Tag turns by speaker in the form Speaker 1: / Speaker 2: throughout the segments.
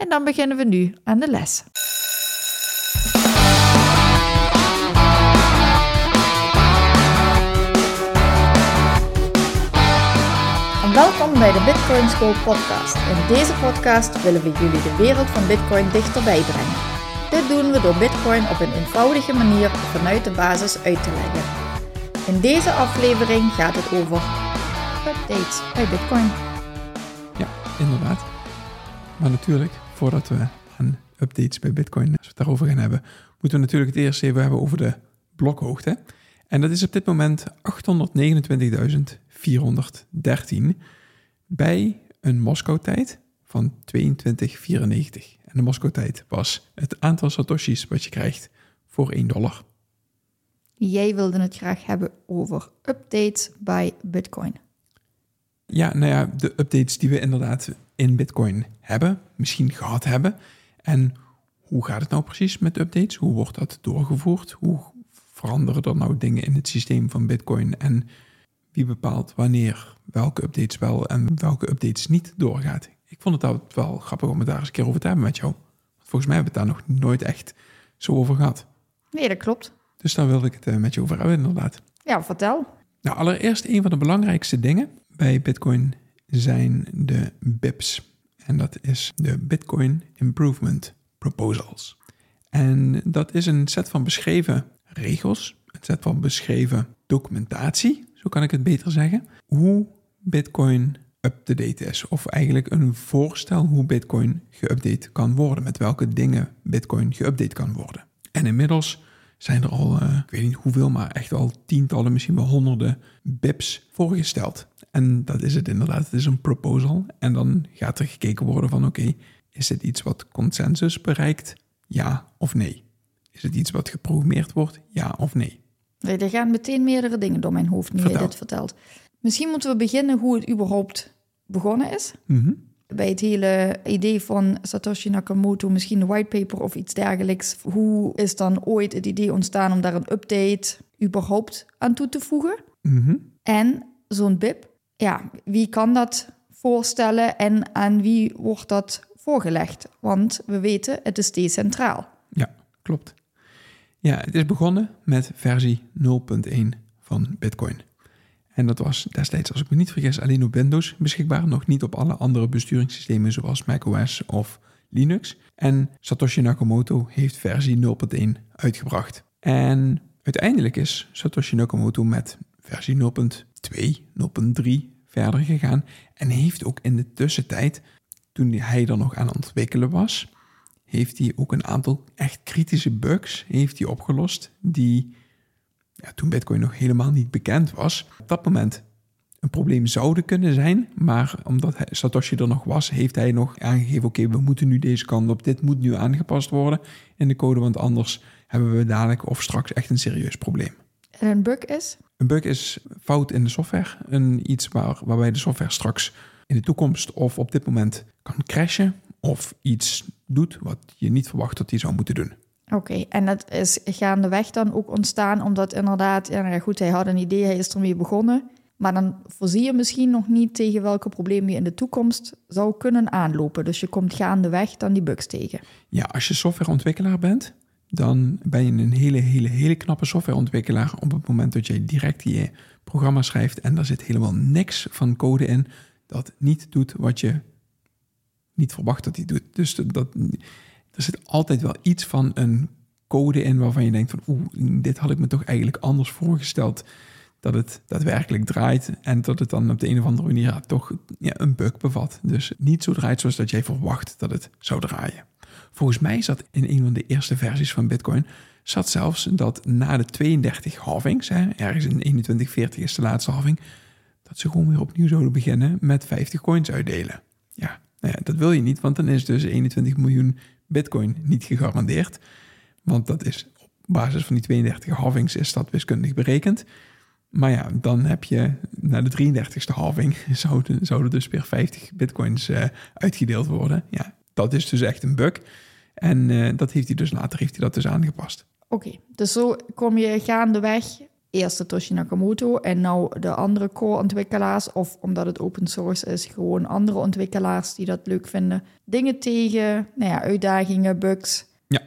Speaker 1: en dan beginnen we nu aan de les. En welkom bij de Bitcoin School podcast. In deze podcast willen we jullie de wereld van Bitcoin dichterbij brengen. Dit doen we door Bitcoin op een eenvoudige manier vanuit de basis uit te leggen. In deze aflevering gaat het over updates bij Bitcoin.
Speaker 2: Ja, inderdaad. Maar natuurlijk, voordat we aan updates bij Bitcoin, als we het daarover gaan hebben, moeten we natuurlijk het eerst even hebben over de blokhoogte. En dat is op dit moment 829.413 bij een Moskou-tijd van 2294. En de Moskou-tijd was het aantal satoshis wat je krijgt voor 1 dollar.
Speaker 1: Jij wilde het graag hebben over updates bij Bitcoin.
Speaker 2: Ja, nou ja, de updates die we inderdaad in Bitcoin hebben, misschien gehad hebben. En hoe gaat het nou precies met updates? Hoe wordt dat doorgevoerd? Hoe veranderen er nou dingen in het systeem van Bitcoin? En wie bepaalt wanneer welke updates wel en welke updates niet doorgaat? Ik vond het altijd wel grappig om het daar eens een keer over te hebben met jou. Volgens mij hebben we het daar nog nooit echt zo over gehad.
Speaker 1: Nee, dat klopt.
Speaker 2: Dus daar wilde ik het eh, met je over hebben, inderdaad.
Speaker 1: Ja, vertel.
Speaker 2: Nou, allereerst een van de belangrijkste dingen bij Bitcoin zijn de BIPs. En dat is de Bitcoin Improvement Proposals. En dat is een set van beschreven regels, een set van beschreven documentatie, zo kan ik het beter zeggen, hoe Bitcoin up-to-date is. Of eigenlijk een voorstel hoe Bitcoin geüpdate kan worden, met welke dingen Bitcoin geüpdate kan worden. En inmiddels zijn er al, uh, ik weet niet hoeveel, maar echt al tientallen, misschien wel honderden BIPs voorgesteld. En dat is het inderdaad. Het is een proposal. En dan gaat er gekeken worden van oké, is het iets wat consensus bereikt? Ja of nee? Is het iets wat geprogrammeerd wordt? Ja of nee?
Speaker 1: Nee, er gaan meteen meerdere dingen door mijn hoofd nu je dit vertelt. Misschien moeten we beginnen hoe het überhaupt begonnen is.
Speaker 2: Mm
Speaker 1: Bij het hele idee van Satoshi Nakamoto, misschien een whitepaper of iets dergelijks. Hoe is dan ooit het idee ontstaan om daar een update überhaupt aan toe te voegen?
Speaker 2: Mhm.
Speaker 1: En zo'n BIP, ja, wie kan dat voorstellen en aan wie wordt dat voorgelegd? Want we weten, het is decentraal.
Speaker 2: Ja, klopt. Ja, het is begonnen met versie 0.1 van Bitcoin. En dat was destijds, als ik me niet vergis, alleen op Windows beschikbaar, nog niet op alle andere besturingssystemen zoals macOS of Linux. En Satoshi Nakamoto heeft versie 0.1 uitgebracht. En uiteindelijk is Satoshi Nakamoto met versie 0.2, 0.3 verder gegaan en heeft ook in de tussentijd, toen hij er nog aan het ontwikkelen was, heeft hij ook een aantal echt kritische bugs heeft hij opgelost die ja, toen Bitcoin nog helemaal niet bekend was, op dat moment een probleem zouden kunnen zijn. Maar omdat Satoshi er nog was, heeft hij nog aangegeven: oké, we moeten nu deze kant op. Dit moet nu aangepast worden in de code, want anders hebben we dadelijk of straks echt een serieus probleem.
Speaker 1: En een bug is?
Speaker 2: Een bug is fout in de software. Een iets waar, waarbij de software straks in de toekomst of op dit moment kan crashen of iets doet wat je niet verwacht dat hij zou moeten doen.
Speaker 1: Oké, en dat is gaandeweg dan ook ontstaan omdat inderdaad, ja, nou goed, hij had een idee, hij is ermee begonnen. Maar dan voorzie je misschien nog niet tegen welke problemen je in de toekomst zou kunnen aanlopen. Dus je komt gaandeweg dan die bugs tegen.
Speaker 2: Ja, als je softwareontwikkelaar bent, dan ben je een hele, hele, hele knappe softwareontwikkelaar op het moment dat je direct je programma schrijft en daar zit helemaal niks van code in dat niet doet wat je niet verwacht dat hij doet. Dus dat, er zit altijd wel iets van een code in waarvan je denkt van oeh, dit had ik me toch eigenlijk anders voorgesteld dat het daadwerkelijk draait en dat het dan op de een of andere manier toch ja, een bug bevat. Dus niet zo draait zoals dat jij verwacht dat het zou draaien. Volgens mij zat in een van de eerste versies van Bitcoin zat zelfs dat na de 32 halvings, hè, ergens in 2140 is de laatste halving, dat ze gewoon weer opnieuw zouden beginnen met 50 coins uitdelen. Ja, nou ja, dat wil je niet, want dan is dus 21 miljoen Bitcoin niet gegarandeerd. Want dat is op basis van die 32 halvings is dat wiskundig berekend. Maar ja, dan heb je na de 33ste halving zouden, dus weer 50 bitcoins uh, uitgedeeld worden. Ja, dat is dus echt een bug. En uh, dat heeft hij dus later heeft hij dat dus aangepast.
Speaker 1: Oké, dus zo kom je gaandeweg eerst Satoshi Nakamoto en nou de andere core-ontwikkelaars, of omdat het open source is, gewoon andere ontwikkelaars die dat leuk vinden, dingen tegen, nou ja, uitdagingen, bugs.
Speaker 2: Ja,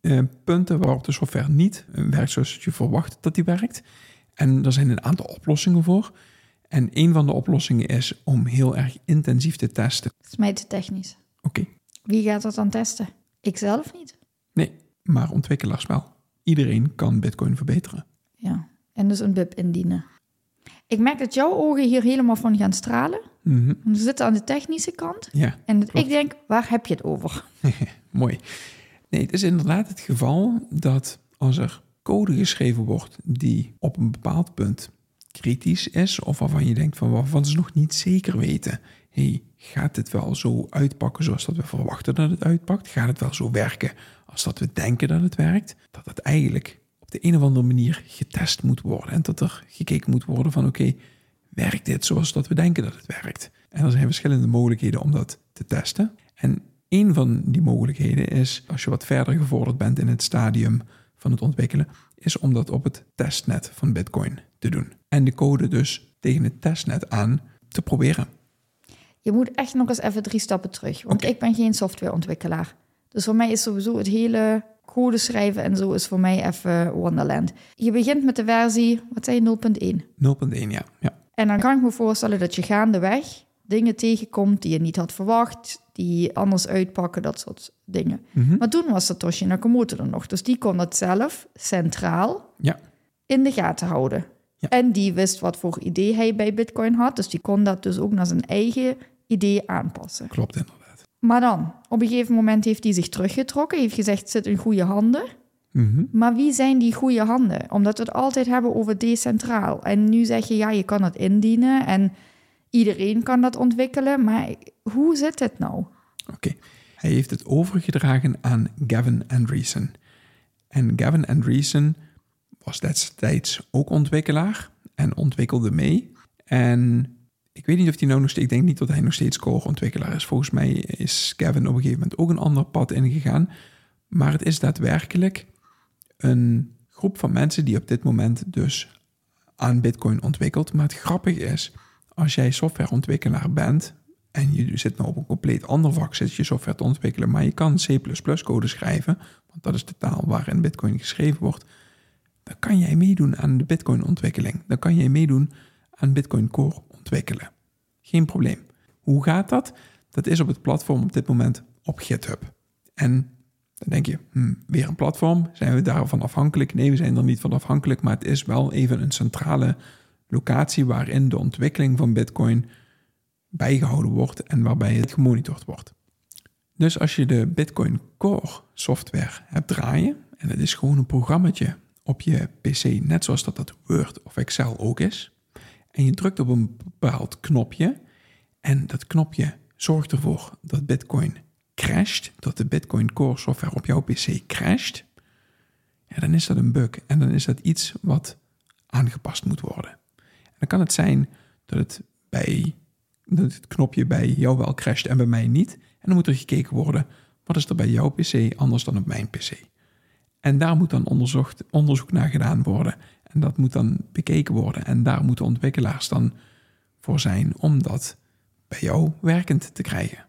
Speaker 2: uh, punten waarop de software niet werkt zoals je verwacht dat die werkt. En er zijn een aantal oplossingen voor. En een van de oplossingen is om heel erg intensief te testen.
Speaker 1: Smijten-technisch.
Speaker 2: Oké.
Speaker 1: Wie gaat dat dan testen? Ik zelf niet.
Speaker 2: Nee, maar ontwikkelaars wel. Iedereen kan Bitcoin verbeteren.
Speaker 1: Ja, en dus een BIP indienen. Ik merk dat jouw ogen hier helemaal van gaan stralen. We zitten aan de technische kant.
Speaker 2: Ja,
Speaker 1: En
Speaker 2: klopt.
Speaker 1: ik denk, waar heb je het over?
Speaker 2: Mooi. Nee, het is inderdaad het geval dat als er code geschreven wordt die op een bepaald punt kritisch is, of waarvan je denkt van waarvan ze nog niet zeker weten, hey, gaat dit wel zo uitpakken zoals dat we verwachten dat het uitpakt? Gaat het wel zo werken als dat we denken dat het werkt? Dat het eigenlijk op de een of andere manier getest moet worden en dat er gekeken moet worden van oké, werkt dit zoals dat we denken dat het werkt? En er zijn verschillende mogelijkheden om dat te testen. En een van die mogelijkheden is, als je wat verder gevorderd bent in het stadium van het ontwikkelen, is om dat op het testnet van Bitcoin te doen. En de code dus tegen het testnet aan te proberen.
Speaker 1: Je moet echt nog eens even drie stappen terug. Want ik ben geen softwareontwikkelaar. Dus voor mij is sowieso het hele code schrijven en zo is voor mij even Wonderland. Je begint met de versie, wat zei je, 0.1.
Speaker 2: 0.1, ja. ja.
Speaker 1: En dan kan ik me voorstellen dat je gaandeweg dingen tegenkomt die je niet had verwacht, die anders uitpakken, dat soort dingen.
Speaker 2: Mhm.
Speaker 1: Maar toen was Satoshi Nakamoto er nog, dus die kon dat zelf centraal
Speaker 2: Ja,
Speaker 1: in de gaten houden.
Speaker 2: Ja.
Speaker 1: En die wist wat voor idee hij bij Bitcoin had, dus die kon dat dus ook naar zijn eigen idee aanpassen.
Speaker 2: klopt inderdaad.
Speaker 1: Maar dan, op een gegeven moment heeft hij zich teruggetrokken, heeft gezegd, het zit in goede handen.
Speaker 2: Mhm.
Speaker 1: Maar wie zijn die goede handen? Omdat we het altijd hebben over decentraal. En nu zeg je, ja, je kan het indienen en iedereen kan dat ontwikkelen. Maar hoe zit het nou?
Speaker 2: Oké. Hij heeft het overgedragen aan Gavin Andreessen. En Gavin Andreessen was destijds ook ontwikkelaar en ontwikkelde mee. En ik weet niet of hij nou nog steeds, ik denk niet dat hij nog steeds core-ontwikkelaar is. Volgens mij is Gavin op een gegeven moment ook een ander pad ingegaan. Maar het is daadwerkelijk een groep van mensen die op dit moment dus aan Bitcoin ontwikkelt. Maar het grappige is, als jij softwareontwikkelaar bent en je zit nou op een compleet ander vak, zit je software te ontwikkelen, maar je kan C++-code schrijven, want dat is de taal waarin Bitcoin geschreven wordt, dan kan jij meedoen aan de Bitcoin-ontwikkeling. Dan kan jij meedoen aan Bitcoin Core ontwikkelen. Geen probleem. Hoe gaat dat? Dat is op het platform op dit moment op GitHub. En dan denk je, hmm, weer een platform, zijn we daarvan afhankelijk? Nee, we zijn er niet van afhankelijk, maar het is wel even een centrale locatie waarin de ontwikkeling van Bitcoin bijgehouden wordt en waarbij het gemonitord wordt. Dus als je de Bitcoin Core software hebt draaien, en het is gewoon een programmaatje op je PC, net zoals dat dat Word of Excel ook is, en je drukt op een bepaald knopje, en dat knopje zorgt ervoor dat Bitcoin crasht, dat de Bitcoin Core software op jouw PC crasht, ja, dan is dat een bug en dan is dat iets wat aangepast moet worden. En dan kan het zijn dat het bij dat het knopje bij jou wel crasht en bij mij niet. En dan moet er gekeken worden, wat is er bij jouw PC anders dan op mijn PC? En daar moet dan onderzocht, onderzoek naar gedaan worden. En dat moet dan bekeken worden. En daar moeten ontwikkelaars dan voor zijn om dat bij jou werkend te krijgen.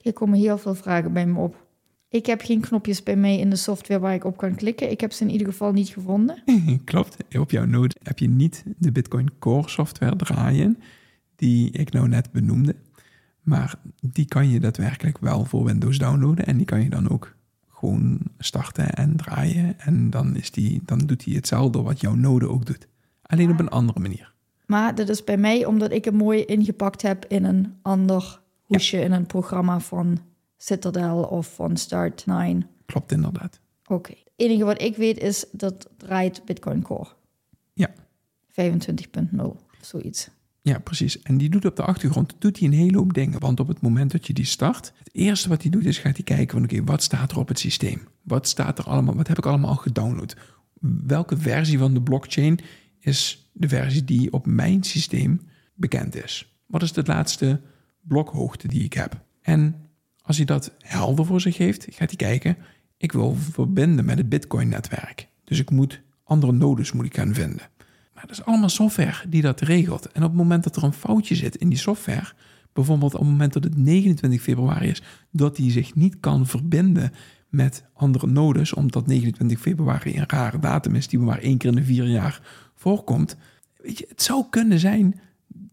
Speaker 1: Hier komen heel veel vragen bij me op. Ik heb geen knopjes bij mij in de software waar ik op kan klikken. Ik heb ze in ieder geval niet gevonden.
Speaker 2: Klopt, op jouw node heb je niet de Bitcoin Core software draaien, die ik nou net benoemde. Maar die kan je daadwerkelijk wel voor Windows downloaden en die kan je dan ook gewoon starten en draaien. En dan, is die, dan doet hij hetzelfde wat jouw node ook doet. Alleen op een andere manier.
Speaker 1: Maar dat is bij mij omdat ik hem mooi ingepakt heb in een ander hoesje, in een programma van Citadel of van Start9.
Speaker 2: Klopt inderdaad.
Speaker 1: Oké. Het enige wat ik weet is dat draait Bitcoin Core.
Speaker 2: Ja.
Speaker 1: 25.0, zoiets.
Speaker 2: Ja, precies. En die doet op de achtergrond doet hij een hele hoop dingen. Want op het moment dat je die start, het eerste wat hij doet is gaat hij kijken van oké, wat staat er op het systeem? Wat staat er allemaal? Wat heb ik allemaal gedownload? Welke versie van de blockchain is de versie die op mijn systeem bekend is? Wat is de laatste blokhoogte die ik heb? En als hij dat helder voor zich heeft, gaat hij kijken, ik wil verbinden met het Bitcoin-netwerk. Dus ik moet andere nodes moet ik gaan vinden. Dat is allemaal software die dat regelt. En op het moment dat er een foutje zit in die software, bijvoorbeeld op het moment dat het 29 februari is, dat die zich niet kan verbinden met andere nodes, omdat 29 februari een rare datum is die maar één keer in de vier jaar voorkomt. Weet je, het zou kunnen zijn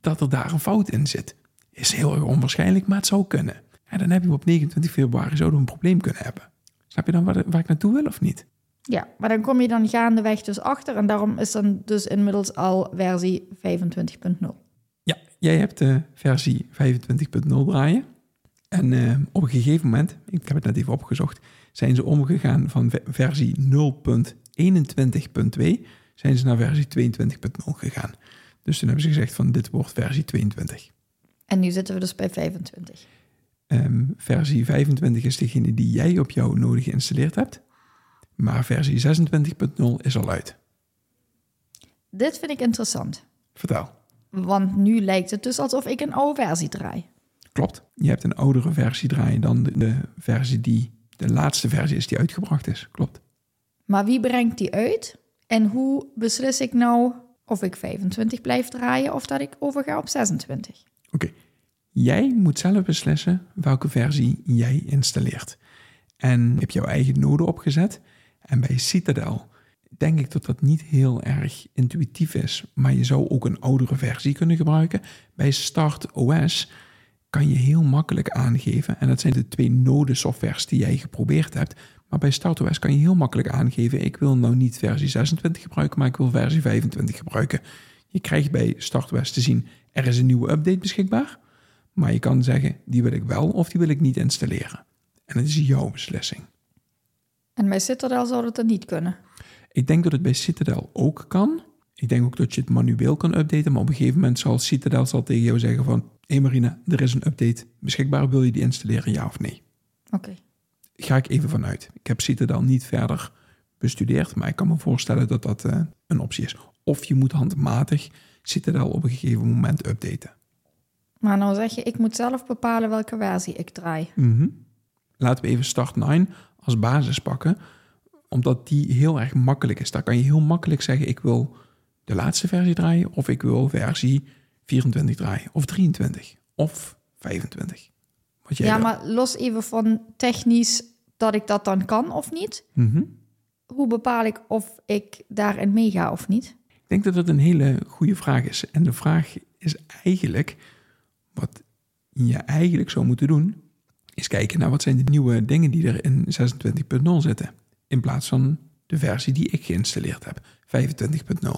Speaker 2: dat er daar een fout in zit. Is heel erg onwaarschijnlijk, maar het zou kunnen. En dan heb je op 29 februari zouden een probleem kunnen hebben. Snap je dan waar ik naartoe wil of niet?
Speaker 1: Ja, maar dan kom je dan gaandeweg dus achter en daarom is dan dus inmiddels al versie 25.0.
Speaker 2: Ja, jij hebt de versie 25.0 draaien. En uh, op een gegeven moment, ik heb het net even opgezocht, zijn ze omgegaan van versie 0.21.2 zijn ze naar versie 22.0 gegaan. Dus toen hebben ze gezegd van dit wordt versie 22.
Speaker 1: En nu zitten we dus bij 25.
Speaker 2: Um, versie 25 is degene die jij op jouw node geïnstalleerd hebt. Maar versie 26.0 is al uit.
Speaker 1: Dit vind ik interessant.
Speaker 2: Vertel.
Speaker 1: Want nu lijkt het dus alsof ik een oude versie draai.
Speaker 2: Klopt. Je hebt een oudere versie draaien dan de, de versie die de laatste versie is die uitgebracht is. Klopt.
Speaker 1: Maar wie brengt die uit? En hoe beslis ik nou of ik 25 blijf draaien of dat ik overga op 26?
Speaker 2: Oké. Jij moet zelf beslissen welke versie jij installeert. En je hebt jouw eigen node opgezet. En bij Citadel denk ik dat dat niet heel erg intuïtief is, maar je zou ook een oudere versie kunnen gebruiken. Bij Start OS kan je heel makkelijk aangeven, en dat zijn de twee node softwares die jij geprobeerd hebt, maar bij StartOS kan je heel makkelijk aangeven, ik wil nou niet versie 26 gebruiken, maar ik wil versie 25 gebruiken. Je krijgt bij StartOS te zien, er is een nieuwe update beschikbaar, maar je kan zeggen, die wil ik wel of die wil ik niet installeren. En dat is jouw beslissing.
Speaker 1: En bij Citadel zou dat niet kunnen?
Speaker 2: Ik denk dat het bij Citadel ook kan. Ik denk ook dat je het manueel kan updaten, maar op een gegeven moment zal Citadel zal tegen jou zeggen van... Hé hey Marina, er is een update beschikbaar, wil je die installeren, ja of nee?
Speaker 1: Oké.
Speaker 2: Ga ik even vanuit. Ik heb Citadel niet verder bestudeerd, maar ik kan me voorstellen dat dat uh, een optie is. Of je moet handmatig Citadel op een gegeven moment updaten.
Speaker 1: Maar nou zeg je, ik moet zelf bepalen welke versie ik draai.
Speaker 2: Mm Laten we even Start 9 als basis pakken, omdat die heel erg makkelijk is. Daar kan je heel makkelijk zeggen: ik wil de laatste versie draaien, of ik wil versie 24 draaien, of 23, of 25.
Speaker 1: Wat jij ja, maar los even van technisch dat ik dat dan kan of niet.
Speaker 2: Mhm.
Speaker 1: Hoe bepaal ik of ik daarin meega of niet?
Speaker 2: Ik denk dat dat een hele goede vraag is. En de vraag is eigenlijk, wat je eigenlijk zou moeten doen, is kijken naar wat zijn de nieuwe dingen die er in 26.0 zitten. In plaats van de versie die ik geïnstalleerd heb, 25.0.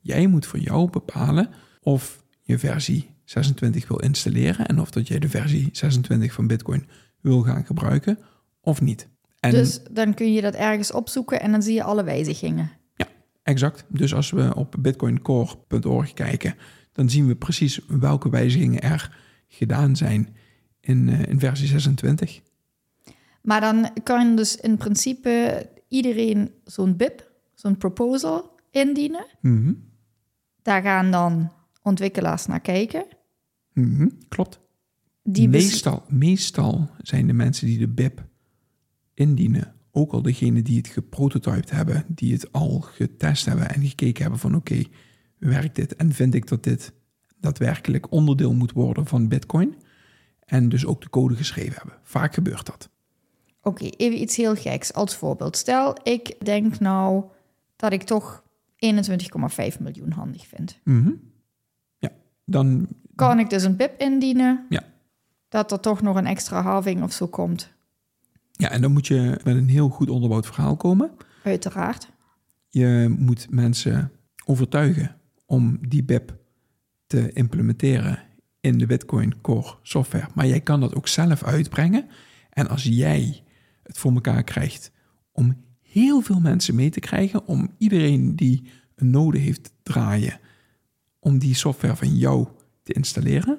Speaker 2: Jij moet voor jou bepalen of je versie 26 wil installeren en of dat jij de versie 26 van Bitcoin wil gaan gebruiken of niet. En
Speaker 1: dus dan kun je dat ergens opzoeken en dan zie je alle wijzigingen.
Speaker 2: Ja, exact. Dus als we op bitcoincore.org kijken, dan zien we precies welke wijzigingen er gedaan zijn in, uh, in versie 26.
Speaker 1: Maar dan kan dus in principe iedereen zo'n BIP, zo'n proposal indienen.
Speaker 2: Mm
Speaker 1: Daar gaan dan ontwikkelaars naar kijken.
Speaker 2: Mm Klopt. Die meestal, meestal zijn de mensen die de BIP indienen ook al degene die het geprototyped hebben, die het al getest hebben en gekeken hebben van oké, werkt dit en vind ik dat dit daadwerkelijk onderdeel moet worden van Bitcoin en dus ook de code geschreven hebben. Vaak gebeurt dat.
Speaker 1: Oké, even iets heel geks als voorbeeld. Stel, ik denk nou dat ik toch 21,5 miljoen handig vind.
Speaker 2: Mm Ja, dan...
Speaker 1: Kan ik dus een PIP indienen?
Speaker 2: Ja.
Speaker 1: Dat er toch nog een extra halving of zo komt?
Speaker 2: Ja, en dan moet je met een heel goed onderbouwd verhaal komen.
Speaker 1: Uiteraard.
Speaker 2: Je moet mensen overtuigen om die BIP te implementeren in de Bitcoin Core software. Maar jij kan dat ook zelf uitbrengen. En als jij het voor elkaar krijgt om heel veel mensen mee te krijgen, om iedereen die een node heeft te draaien, om die software van jou te installeren,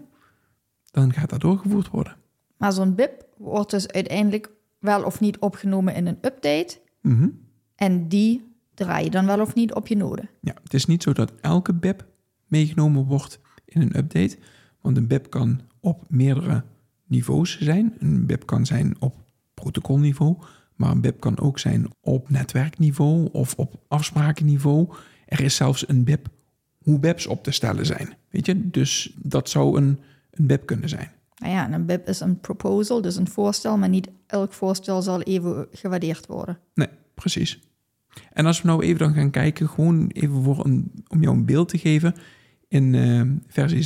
Speaker 2: dan gaat dat doorgevoerd worden.
Speaker 1: Maar zo'n BIP wordt dus uiteindelijk wel of niet opgenomen in een update.
Speaker 2: Mhm.
Speaker 1: En die draai je dan wel of niet op je node.
Speaker 2: Ja, het is niet zo dat elke BIP meegenomen wordt in een update, want een BIP kan op meerdere niveaus zijn. Een BIP kan zijn op protocolniveau, maar een BIP kan ook zijn op netwerkniveau of op afsprakenniveau. Er is zelfs een BIP hoe BIPs op te stellen zijn. Weet je, dus dat zou een, een BIP kunnen zijn.
Speaker 1: Nou ja, en een BIP is een proposal, dus een voorstel, maar niet elk voorstel zal even gewaardeerd worden.
Speaker 2: Nee, precies. En als we nou even dan gaan kijken, gewoon even voor een, om jou een beeld te geven. In eh, versie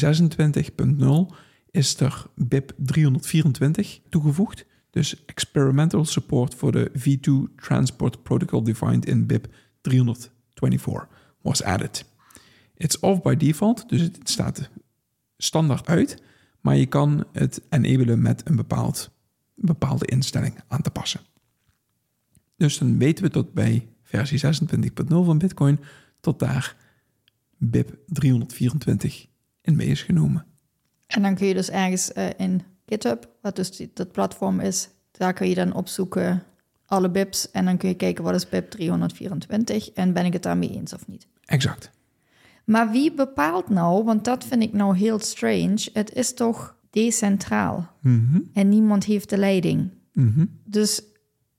Speaker 2: 26.0 is er BIP 324 toegevoegd. Dus experimental support for the V2 Transport Protocol defined in BIP 324 was added. It's off by default, dus het staat standaard uit, maar je kan het enabelen met een bepaald, bepaalde instelling aan te passen. Dus dan weten we dat bij versie 26.0 van Bitcoin tot daar BIP 324 in mee is genomen.
Speaker 1: En dan kun je dus ergens uh, in GitHub, wat dus die, dat platform is, daar kun je dan opzoeken alle BIPs en dan kun je kijken wat is BIP 324 en ben ik het daarmee eens of niet.
Speaker 2: Exact.
Speaker 1: Maar wie bepaalt nou, want dat vind ik nou heel strange, het is toch decentraal
Speaker 2: Mm
Speaker 1: en niemand heeft de leiding.
Speaker 2: Mhm.
Speaker 1: Dus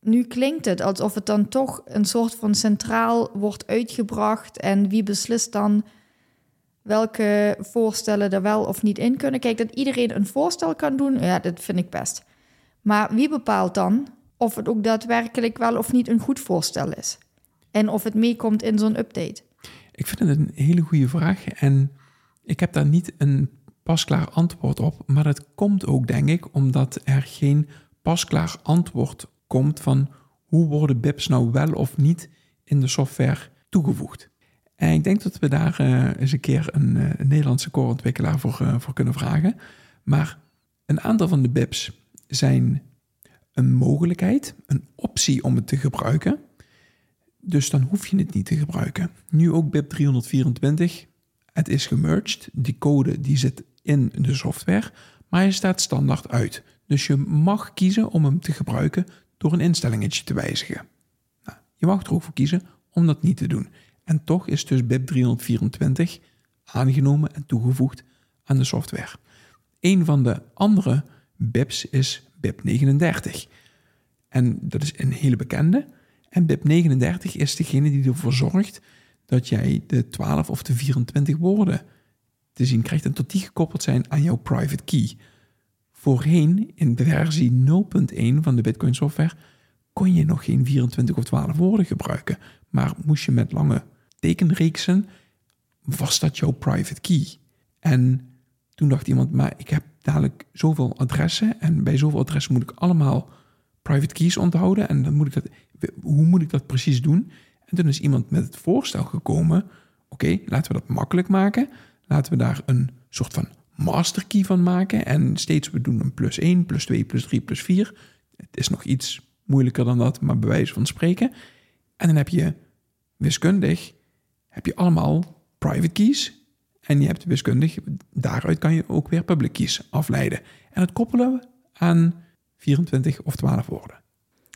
Speaker 1: nu klinkt het alsof het dan toch een soort van centraal wordt uitgebracht en wie beslist dan welke voorstellen er wel of niet in kunnen. Kijk, dat iedereen een voorstel kan doen, ja, dat vind ik best. Maar wie bepaalt dan of het ook daadwerkelijk wel of niet een goed voorstel is? En of het meekomt in zo'n update?
Speaker 2: Ik vind het een hele goede vraag en ik heb daar niet een pasklaar antwoord op, maar dat komt ook, denk ik, omdat er geen pasklaar antwoord komt van hoe worden BIPs nou wel of niet in de software toegevoegd. En ik denk dat we daar uh, eens een keer een, een Nederlandse core-ontwikkelaar voor, uh, voor kunnen vragen. Maar een aantal van de BIPs zijn een mogelijkheid, een optie om het te gebruiken. Dus dan hoef je het niet te gebruiken. Nu ook BIP 324. Het is gemerged. Die code die zit in de software, maar hij staat standaard uit. Dus je mag kiezen om hem te gebruiken door een instellingetje te wijzigen. Nou, je mag er ook voor kiezen om dat niet te doen. En toch is dus BIP 324 aangenomen en toegevoegd aan de software. Een van de andere BIPs is BIP 39. En dat is een hele bekende. En BIP 39 is degene die ervoor zorgt dat jij de 12 of de 24 woorden te zien krijgt en tot die gekoppeld zijn aan jouw private key. Voorheen, in versie 0.1 van de Bitcoin software, kon je nog geen 24 of 12 woorden gebruiken, maar moest je met lange tekenreeksen, was dat jouw private key. En toen dacht iemand, maar ik heb dadelijk zoveel adressen en bij zoveel adressen moet ik allemaal private keys onthouden en dan moet ik dat, hoe moet ik dat precies doen? En toen is iemand met het voorstel gekomen, oké, laten we dat makkelijk maken, laten we daar een soort van master key van maken en steeds we doen een plus 1, plus 2, plus 3, plus 4. Het is nog iets moeilijker dan dat, maar bij wijze van spreken. En dan heb je wiskundig heb je allemaal private keys. En je hebt wiskundig, daaruit kan je ook weer public keys afleiden. En dat koppelen we aan 24 of 12 woorden.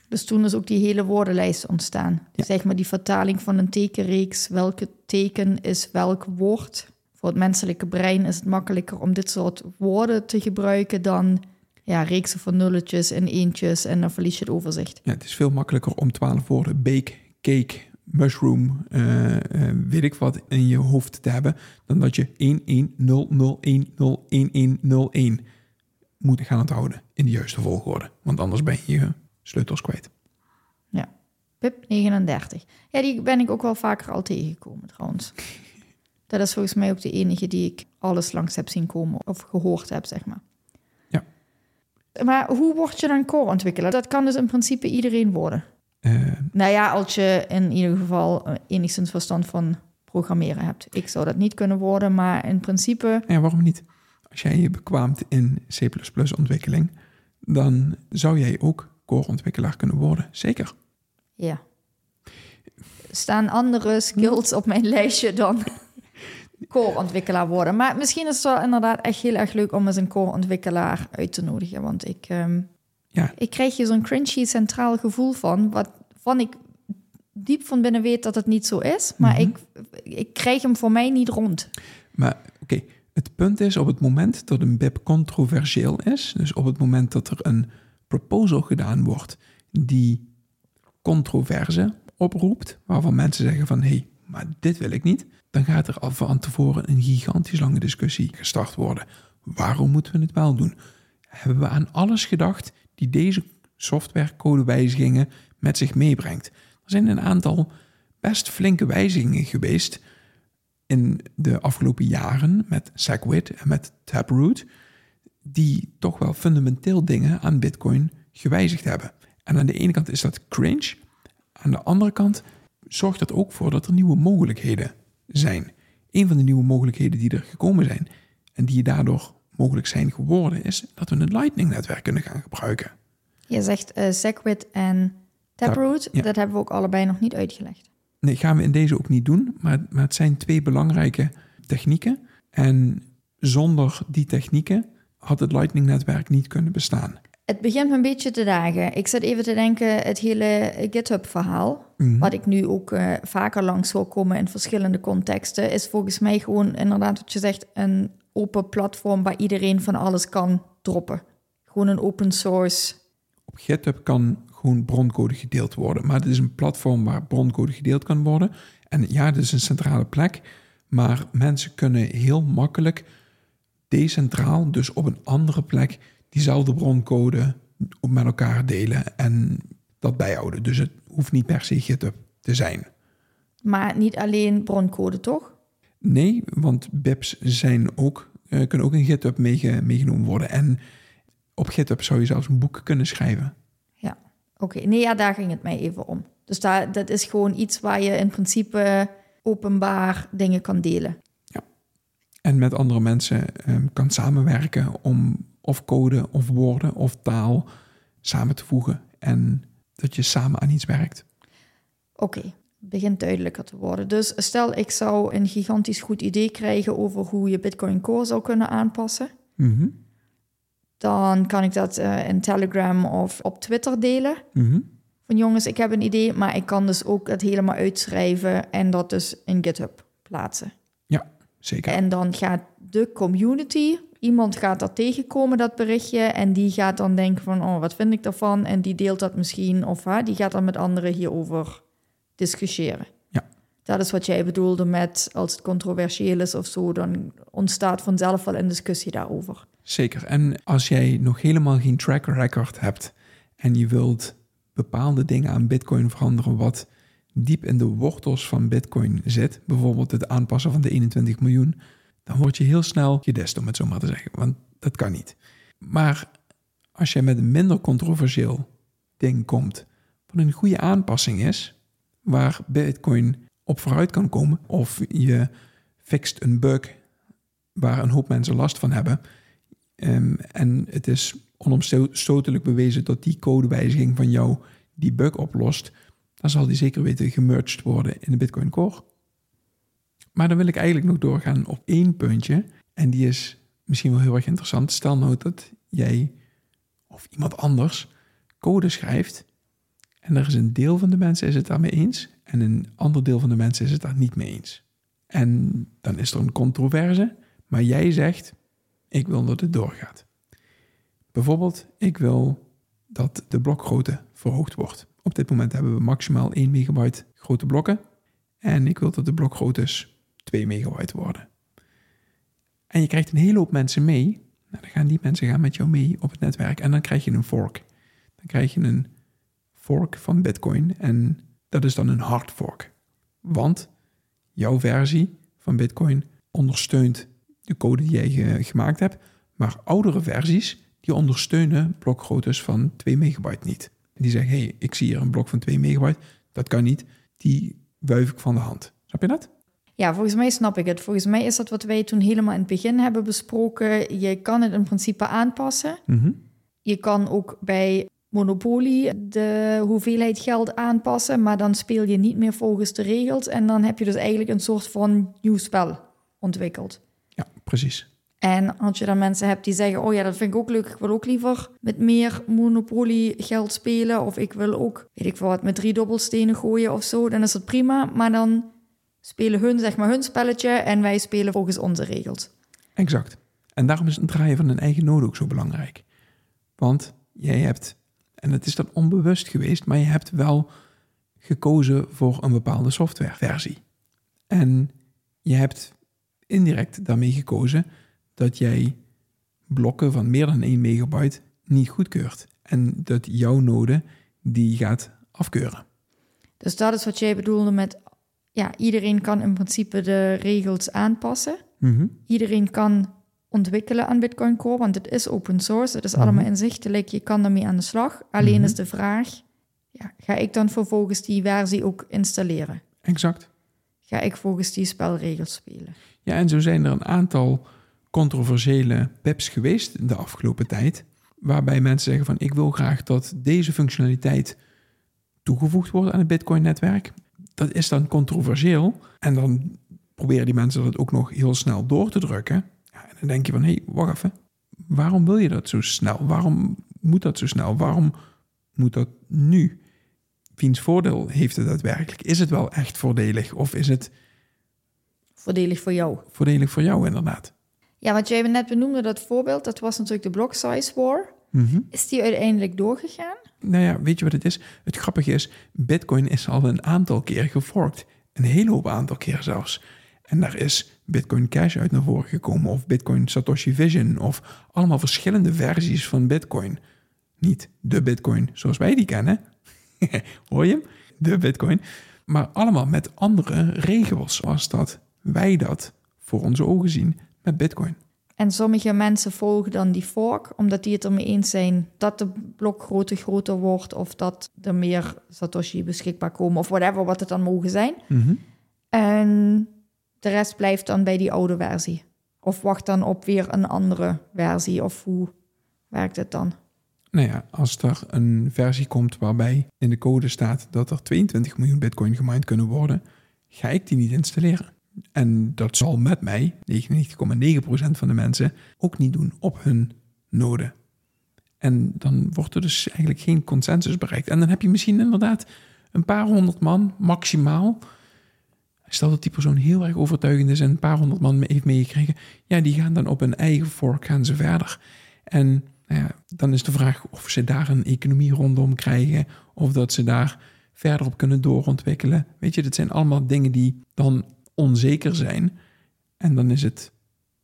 Speaker 1: Dus toen is ook die hele woordenlijst ontstaan.
Speaker 2: Ja.
Speaker 1: Zeg maar die vertaling van een tekenreeks. Welke teken is welk woord? Voor het menselijke brein is het makkelijker om dit soort woorden te gebruiken dan ja, reeksen van nulletjes en eentjes en dan verlies je het overzicht.
Speaker 2: Ja, het is veel makkelijker om 12 woorden bake, cake, mushroom, uh, uh, weet ik wat, in je hoofd te hebben, dan dat je 1100101101 moet gaan onthouden in de juiste volgorde. Want anders ben je je sleutels kwijt.
Speaker 1: Ja, PIP 39. Ja, die ben ik ook wel vaker al tegengekomen trouwens. Dat is volgens mij ook de enige die ik alles langs heb zien komen of gehoord heb, zeg maar.
Speaker 2: Ja.
Speaker 1: Maar hoe word je dan core-ontwikkelaar? Dat kan dus in principe iedereen worden.
Speaker 2: Uh,
Speaker 1: Nou ja, als je in ieder geval eh, enigszins verstand van programmeren hebt. Ik zou dat niet kunnen worden, maar in principe...
Speaker 2: ja, waarom niet? Als jij je bekwaamt in C++ ontwikkeling, dan zou jij ook core-ontwikkelaar kunnen worden. Zeker.
Speaker 1: Ja. Staan andere skills op mijn lijstje dan core-ontwikkelaar worden. Maar misschien is het wel inderdaad echt heel erg leuk om eens een core-ontwikkelaar uit te nodigen. Want ik, ehm,
Speaker 2: Ja.
Speaker 1: ik krijg hier zo'n crunchy centraal gevoel van, wat van ik diep van binnen weet dat het niet zo is. Maar
Speaker 2: Mhm.
Speaker 1: ik, ik krijg hem voor mij niet rond.
Speaker 2: Maar oké, het punt is op het moment dat een BIP controversieel is, dus op het moment dat er een proposal gedaan wordt die controverse oproept, waarvan mensen zeggen van hé, hey, maar dit wil ik niet, dan gaat er al van tevoren een gigantisch lange discussie gestart worden. Waarom moeten we het wel doen? Hebben we aan alles gedacht die deze softwarecodewijzigingen met zich meebrengt? Er zijn een aantal best flinke wijzigingen geweest in de afgelopen jaren met SegWit en met Taproot, die toch wel fundamenteel dingen aan Bitcoin gewijzigd hebben. En aan de ene kant is dat cringe, aan de andere kant zorgt dat ook voor dat er nieuwe mogelijkheden zijn. Een van de nieuwe mogelijkheden die er gekomen zijn en die daardoor mogelijk zijn geworden, is dat we een Lightning-netwerk kunnen gaan gebruiken.
Speaker 1: Je zegt eh Segwit en Taproot.
Speaker 2: ja.
Speaker 1: Dat hebben we ook allebei nog niet uitgelegd.
Speaker 2: Nee, gaan we in deze ook niet doen, maar, maar het zijn twee belangrijke technieken. En zonder die technieken had het Lightning-netwerk niet kunnen bestaan.
Speaker 1: Het begint me een beetje te dagen. Ik zit even te denken, het hele GitHub-verhaal,
Speaker 2: Mhm.
Speaker 1: wat ik nu ook eh, vaker langs hoor komen in verschillende contexten, is volgens mij gewoon inderdaad wat je zegt, een open platform waar iedereen van alles kan droppen. Gewoon een open source.
Speaker 2: Op GitHub kan gewoon broncode gedeeld worden, maar het is een platform waar broncode gedeeld kan worden. En ja, het is een centrale plek, maar mensen kunnen heel makkelijk decentraal, dus op een andere plek, diezelfde broncode met elkaar delen en dat bijhouden. Dus het hoeft niet per se GitHub te zijn.
Speaker 1: Maar niet alleen broncode, toch?
Speaker 2: Nee, want BIPs zijn ook, eh, kunnen ook in GitHub meege- meegenomen worden. En op GitHub zou je zelfs een boek kunnen schrijven.
Speaker 1: Ja. Oké, nee, ja, daar ging het mij even om. Dus daar, dat is gewoon iets waar je in principe openbaar dingen kan delen.
Speaker 2: En met andere mensen ehm, kan samenwerken om of code of woorden of taal samen te voegen. En dat je samen aan iets werkt.
Speaker 1: Oké, begint duidelijker te worden. Dus stel ik zou een gigantisch goed idee krijgen over hoe je Bitcoin Core zou kunnen aanpassen.
Speaker 2: Mhm,
Speaker 1: Dan kan ik dat eh, in Telegram of op Twitter delen.
Speaker 2: mhm.
Speaker 1: Van jongens, ik heb een idee, maar ik kan dus ook het helemaal uitschrijven en dat dus in GitHub plaatsen.
Speaker 2: Ja, zeker.
Speaker 1: En dan gaat de community, iemand gaat dat tegenkomen, dat berichtje, en die gaat dan denken van, oh, wat vind ik daarvan? En die deelt dat misschien, of hè, die gaat dan met anderen hierover discussiëren.
Speaker 2: Ja.
Speaker 1: Dat is wat jij bedoelde met, als het controversieel is of zo, dan ontstaat vanzelf wel een discussie daarover.
Speaker 2: Zeker. En als jij nog helemaal geen track record hebt en je wilt bepaalde dingen aan Bitcoin veranderen wat diep in de wortels van Bitcoin zit, bijvoorbeeld het aanpassen van de 21 miljoen, dan word je heel snel gedest, om het zo maar te zeggen. Want dat kan niet. Maar als je met een minder controversieel ding komt, wat een goede aanpassing is, waar Bitcoin op vooruit kan komen, of je fixt een bug waar een hoop mensen last van hebben, Ehm, en het is onomstotelijk bewezen dat die codewijziging van jou die bug oplost, dan zal die zeker weten gemerged worden in de Bitcoin Core. Maar dan wil ik eigenlijk nog doorgaan op één puntje. En die is misschien wel heel erg interessant. Stel nou dat jij of iemand anders code schrijft. En er is een deel van de mensen is het daarmee eens. En een ander deel van de mensen is het daar niet mee eens. En dan is er een controverse. Maar jij zegt, ik wil dat het doorgaat. Bijvoorbeeld, ik wil dat de blokgrootte verhoogd wordt. Op dit moment hebben we maximaal 1 megabyte grote blokken. En ik wil dat de blokgroottes 2 megabyte worden. En je krijgt een hele hoop mensen mee. Nou, dan gaan die mensen gaan met jou mee op het netwerk. En dan krijg je een fork. Dan krijg je een fork van Bitcoin. En dat is dan een hard fork. Want jouw versie van Bitcoin ondersteunt de code die jij ge- gemaakt hebt. Maar oudere versies, die ondersteunen blokgroottes van 2 megabyte niet. Die zeggen, hé, hey, ik zie hier een blok van 2 megabyte. Dat kan niet. Die wuif ik van de hand. Snap je dat?
Speaker 1: Ja, volgens mij snap ik het. Volgens mij is dat wat wij toen helemaal in het begin hebben besproken. Je kan het in principe aanpassen.
Speaker 2: Mhm.
Speaker 1: Je kan ook bij Monopoly de hoeveelheid geld aanpassen, maar dan speel je niet meer volgens de regels. En dan heb je dus eigenlijk een soort van nieuw spel ontwikkeld.
Speaker 2: Ja, precies.
Speaker 1: En als je dan mensen hebt die zeggen: Oh ja, dat vind ik ook leuk. Ik wil ook liever met meer Monopoly geld spelen. Of ik wil ook, weet ik wat, met drie dobbelstenen gooien of zo. Dan is dat prima. Maar dan spelen hun, zeg maar, hun spelletje. En wij spelen volgens onze regels.
Speaker 2: Exact. En daarom is het draaien van een eigen node ook zo belangrijk. Want jij hebt, en het is dan onbewust geweest, maar je hebt wel gekozen voor een bepaalde softwareversie. En je hebt indirect daarmee gekozen dat jij blokken van meer dan 1 megabyte niet goedkeurt. En dat jouw node die gaat afkeuren.
Speaker 1: Dus dat is wat jij bedoelde met, ja, iedereen kan in principe de regels aanpassen.
Speaker 2: Mhm.
Speaker 1: Iedereen kan ontwikkelen aan Bitcoin Core, want het is open source. Het is
Speaker 2: Mhm.
Speaker 1: allemaal inzichtelijk, je kan daarmee aan de slag. Alleen
Speaker 2: Mhm.
Speaker 1: is de vraag, ja, ga ik dan vervolgens die versie ook installeren?
Speaker 2: Exact.
Speaker 1: Ga ik volgens die spelregels spelen?
Speaker 2: Ja, en zo zijn er een aantal controversiële pips geweest de afgelopen tijd. Waarbij mensen zeggen van ik wil graag dat deze functionaliteit toegevoegd wordt aan het Bitcoin-netwerk. Dat is dan controversieel. En dan proberen die mensen dat ook nog heel snel door te drukken. Ja, en dan denk je van hé, hey, wacht even. Waarom wil je dat zo snel? Waarom moet dat zo snel? Waarom moet dat nu? Wiens voordeel heeft het daadwerkelijk? Is het wel echt voordelig? Of is het
Speaker 1: Voordelig voor jou.
Speaker 2: voordelig voor jou inderdaad?
Speaker 1: Ja, wat jij net benoemde, dat voorbeeld, dat was natuurlijk de block size war.
Speaker 2: Mhm.
Speaker 1: Is die uiteindelijk doorgegaan?
Speaker 2: Nou ja, weet je wat het is? Het grappige is, Bitcoin is al een aantal keer geforkt. Een hele hoop aantal keer zelfs. En daar is Bitcoin Cash uit naar voren gekomen, of Bitcoin Satoshi Vision, of allemaal verschillende versies van Bitcoin. Niet de Bitcoin zoals wij die kennen. Hoor je hem? De Bitcoin. Maar allemaal met andere regels, zoals dat wij dat voor onze ogen zien met Bitcoin.
Speaker 1: En sommige mensen volgen dan die fork, omdat die het ermee eens zijn dat de blokgrootte groter wordt of dat er meer Satoshi beschikbaar komen of whatever wat het dan mogen zijn. En de rest blijft dan bij die oude versie. Of wacht dan op weer een andere versie of hoe werkt het dan?
Speaker 2: Nou ja, als er een versie komt waarbij in de code staat dat er 22 miljoen bitcoin gemined kunnen worden, ga ik die niet installeren. En dat zal met mij, 99,9% van de mensen, ook niet doen op hun node. En dan wordt er dus eigenlijk geen consensus bereikt. En dan heb je misschien inderdaad een paar honderd man maximaal. Stel dat die persoon heel erg overtuigend is en een paar honderd man heeft meegekregen. Ja, die gaan dan op hun eigen fork gaan ze verder. En nou ja, dan is de vraag of ze daar een economie rondom krijgen. Of dat ze daar verder op kunnen doorontwikkelen. Weet je, dat zijn allemaal dingen die dan onzeker zijn. En dan is het,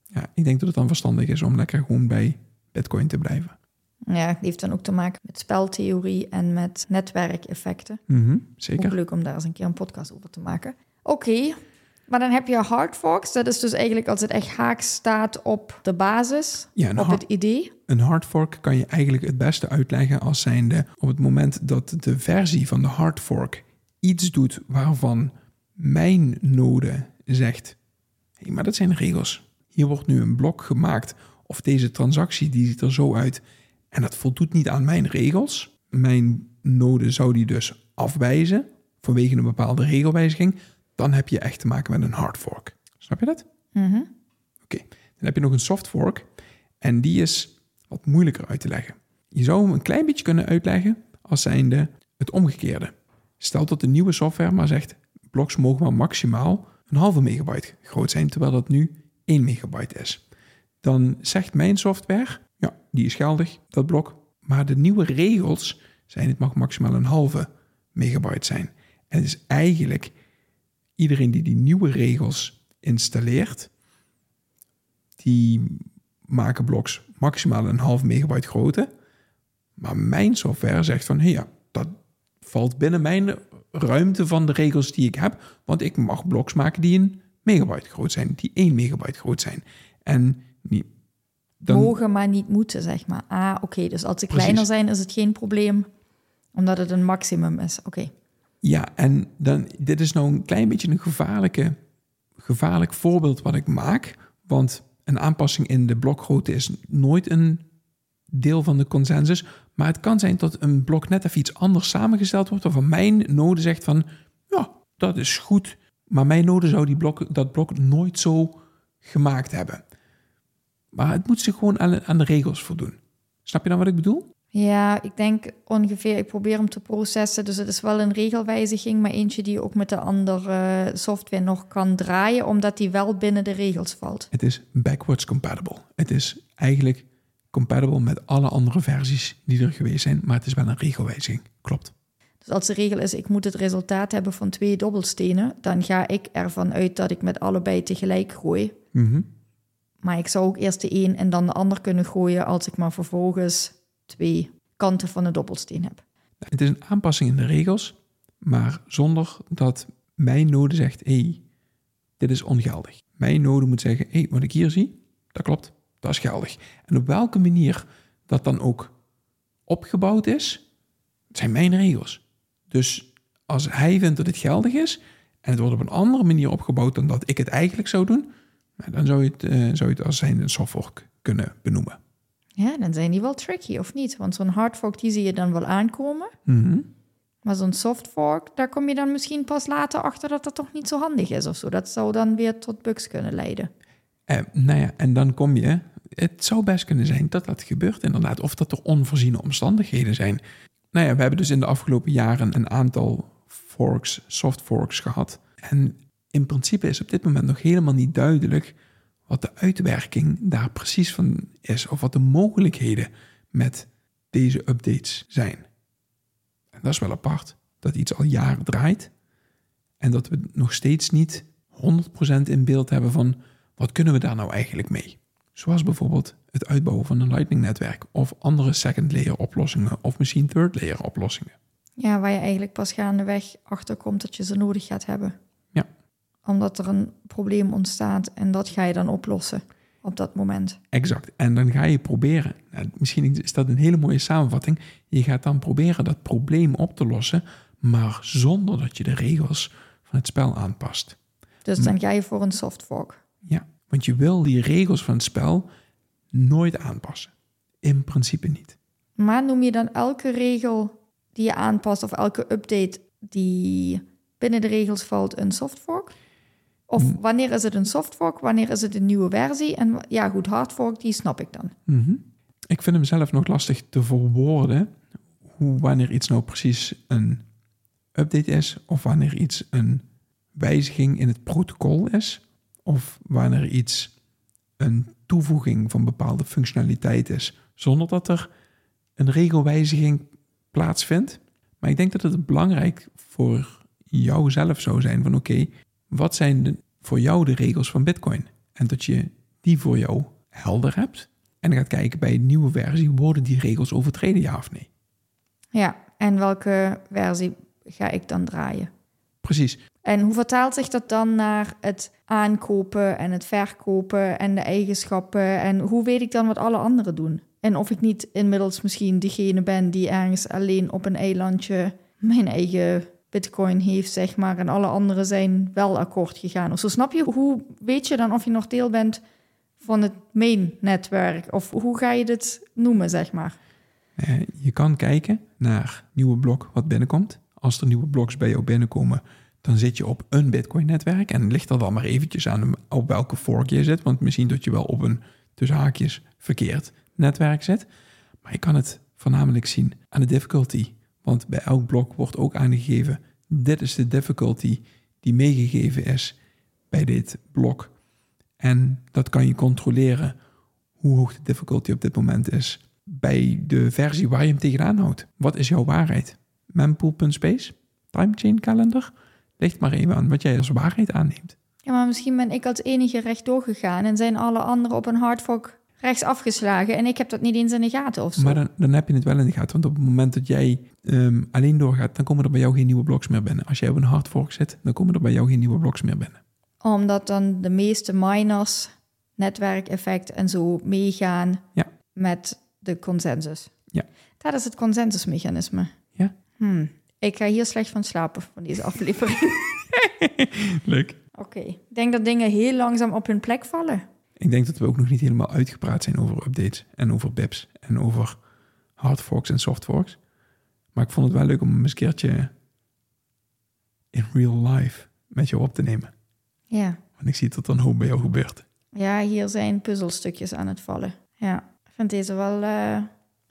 Speaker 2: ja, ik denk dat het dan verstandig is om lekker gewoon bij Bitcoin te blijven.
Speaker 1: Ja, die heeft dan ook te maken met speltheorie en met netwerkeffecten.
Speaker 2: Mhm,
Speaker 1: Ook
Speaker 2: zeker.
Speaker 1: leuk om daar eens een keer een podcast over te maken. Oké, maar dan heb je hard forks. Dat is dus eigenlijk als het echt haaks staat op de basis,
Speaker 2: Ja,
Speaker 1: op het idee.
Speaker 2: Een hard fork kan je eigenlijk het beste uitleggen als zijnde op het moment dat de versie van de hard fork iets doet waarvan mijn node zegt: hé, maar dat zijn regels. Hier wordt nu een blok gemaakt of deze transactie die ziet er zo uit en dat voldoet niet aan mijn regels. Mijn node zou die dus afwijzen vanwege een bepaalde regelwijziging. Dan heb je echt te maken met een hard fork. Snap je dat?
Speaker 1: Mhm.
Speaker 2: Oké, dan heb je nog een soft fork en die is wat moeilijker uit te leggen. Je zou hem een klein beetje kunnen uitleggen als zijnde het omgekeerde. Stel dat de nieuwe software maar zegt, bloks mogen maar maximaal een halve megabyte groot zijn, terwijl dat nu 1 megabyte is. Dan zegt mijn software, ja, die is geldig, dat blok, maar de nieuwe regels zijn het mag maximaal een halve megabyte zijn. En het is eigenlijk iedereen die die nieuwe regels installeert, die maken bloks maximaal een half megabyte grootte. Maar mijn software zegt van, hé ja, dat valt binnen mijn ruimte van de regels die ik heb. Want ik mag bloks maken die een megabyte groot zijn, die 1 megabyte groot zijn. En niet, dan,
Speaker 1: Mogen, maar niet moeten, zeg maar. Ah, oké, dus als ze
Speaker 2: Precies.
Speaker 1: kleiner zijn, is het geen probleem, omdat het een maximum is. Oké.
Speaker 2: Ja, en dan, dit is nou een klein beetje een gevaarlijke, gevaarlijk voorbeeld wat ik maak. Want een aanpassing in de blokgrootte is nooit een deel van de consensus. Maar het kan zijn dat een blok net even iets anders samengesteld wordt. Waarvan mijn node zegt van, ja, dat is goed. Maar mijn node zou die blok, dat blok nooit zo gemaakt hebben. Maar het moet zich gewoon aan, aan de regels voldoen. Snap je dan wat ik bedoel?
Speaker 1: Ja, ik denk ongeveer, ik probeer hem te processen. Dus het is wel een regelwijziging, maar eentje die ook met de andere software nog kan draaien, omdat die wel binnen de regels valt.
Speaker 2: Het is backwards compatible. Het is eigenlijk compatible met alle andere versies die er geweest zijn, maar het is wel een regelwijziging. Klopt.
Speaker 1: Dus als de regel is, ik moet het resultaat hebben van twee dobbelstenen, dan ga ik ervan uit dat ik met allebei tegelijk gooi.
Speaker 2: Mhm.
Speaker 1: Maar ik zou ook eerst de een en dan de ander kunnen gooien als ik maar vervolgens twee kanten van een dobbelsteen heb.
Speaker 2: Het is een aanpassing in de regels, maar zonder dat mijn node zegt: hé, hey, dit is ongeldig. Mijn node moet zeggen: hé, hey, wat ik hier zie, dat klopt, dat is geldig. En op welke manier dat dan ook opgebouwd is, zijn mijn regels. Dus als hij vindt dat het geldig is en het wordt op een andere manier opgebouwd dan dat ik het eigenlijk zou doen, dan zou je het, uh, zou je het als zijn een softfork kunnen benoemen.
Speaker 1: Ja, dan zijn die wel tricky, of niet? Want zo'n hardfork, die zie je dan wel aankomen.
Speaker 2: Mhm.
Speaker 1: Maar zo'n softfork, daar kom je dan misschien pas later achter dat dat toch niet zo handig is of zo. Dat zou dan weer tot bugs kunnen leiden.
Speaker 2: Eh, nou ja, en dan kom je... Het zou best kunnen zijn dat dat gebeurt inderdaad. Of dat er onvoorziene omstandigheden zijn. Nou ja, we hebben dus in de afgelopen jaren een aantal forks, soft forks gehad. En in principe is op dit moment nog helemaal niet duidelijk wat de uitwerking daar precies van is. Of wat de mogelijkheden met deze updates zijn. En dat is wel apart. Dat iets al jaren draait. En dat we nog steeds niet 100% in beeld hebben van wat kunnen we daar nou eigenlijk mee. Zoals bijvoorbeeld het uitbouwen van een Lightning-netwerk of andere second-layer oplossingen of misschien third-layer oplossingen.
Speaker 1: Ja, waar je eigenlijk pas gaandeweg achterkomt dat je ze nodig gaat hebben.
Speaker 2: Ja.
Speaker 1: Omdat er een probleem ontstaat en dat ga je dan oplossen op dat moment.
Speaker 2: Exact. En dan ga je proberen, nou, misschien is dat een hele mooie samenvatting, je gaat dan proberen dat probleem op te lossen, maar zonder dat je de regels van het spel aanpast.
Speaker 1: Dus dan ga je voor een soft fork.
Speaker 2: Ja, want je wil die regels van het spel nooit aanpassen. In principe niet.
Speaker 1: Maar noem je dan elke regel die je aanpast of elke update die binnen de regels valt een soft fork? Of wanneer is het een soft fork, wanneer is het een nieuwe versie? En ja, goed, hard fork, die snap ik dan.
Speaker 2: Mhm. Ik vind hem zelf nog lastig te verwoorden hoe wanneer iets nou precies een update is of wanneer iets een wijziging in het protocol is of wanneer iets een toevoeging van bepaalde functionaliteit is zonder dat er een regelwijziging plaatsvindt. Maar ik denk dat het belangrijk voor jou zelf zou zijn van oké, wat zijn de, voor jou de regels van Bitcoin? En dat je die voor jou helder hebt. En dan gaat kijken bij een nieuwe versie, worden die regels overtreden, ja of nee?
Speaker 1: Ja, en welke versie ga ik dan draaien?
Speaker 2: Precies.
Speaker 1: En hoe vertaalt zich dat dan naar het aankopen en het verkopen en de eigenschappen? En hoe weet ik dan wat alle anderen doen? En of ik niet inmiddels misschien degene ben die ergens alleen op een eilandje mijn eigen bitcoin heeft, zeg maar, en alle anderen zijn wel akkoord gegaan. Of zo snap je, hoe weet je dan of je nog deel bent van het main netwerk? Of hoe ga je dit noemen, zeg maar?
Speaker 2: Eh, je kan kijken naar nieuwe blok wat binnenkomt. Als er nieuwe bloks bij jou binnenkomen, dan zit je op een Bitcoin-netwerk. En ligt er dan maar eventjes aan op welke fork je zit. Want misschien dat je wel op een, tussen haakjes, verkeerd netwerk zit. Maar je kan het voornamelijk zien aan de difficulty. Want bij elk blok wordt ook aangegeven, dit is de difficulty die meegegeven is bij dit blok. En dat kan je controleren hoe hoog de difficulty op dit moment is bij de versie waar je hem tegenaan houdt. Wat is jouw waarheid? Mempool.space? Timechain calendar? Ligt maar even aan wat jij als waarheid aanneemt.
Speaker 1: Ja, maar misschien ben ik als enige rechtdoor gegaan en zijn alle anderen op een hardfork rechts afgeslagen en ik heb dat niet eens in de gaten of zo.
Speaker 2: Maar dan, dan heb je het wel in de gaten, want op het moment dat jij um, alleen doorgaat, dan komen er bij jou geen nieuwe bloks meer binnen. Als jij op een hardfork zit, dan komen er bij jou geen nieuwe bloks meer binnen.
Speaker 1: Omdat dan de meeste miners, netwerkeffect en zo meegaan
Speaker 2: ja.
Speaker 1: met de consensus.
Speaker 2: Ja.
Speaker 1: Dat is het consensusmechanisme.
Speaker 2: Ja.
Speaker 1: Hmm. Ik ga hier slecht van slapen van deze aflevering.
Speaker 2: Leuk.
Speaker 1: Oké, okay. ik denk dat dingen heel langzaam op hun plek vallen.
Speaker 2: Ik denk dat we ook nog niet helemaal uitgepraat zijn over updates en over BIPs en over hard forks en soft forks. Maar ik vond het wel leuk om een keertje in real life met jou op te nemen.
Speaker 1: Ja.
Speaker 2: Want ik zie dat een hoop bij jou gebeurt.
Speaker 1: Ja, hier zijn puzzelstukjes aan het vallen. Ja, ik vind deze wel eh,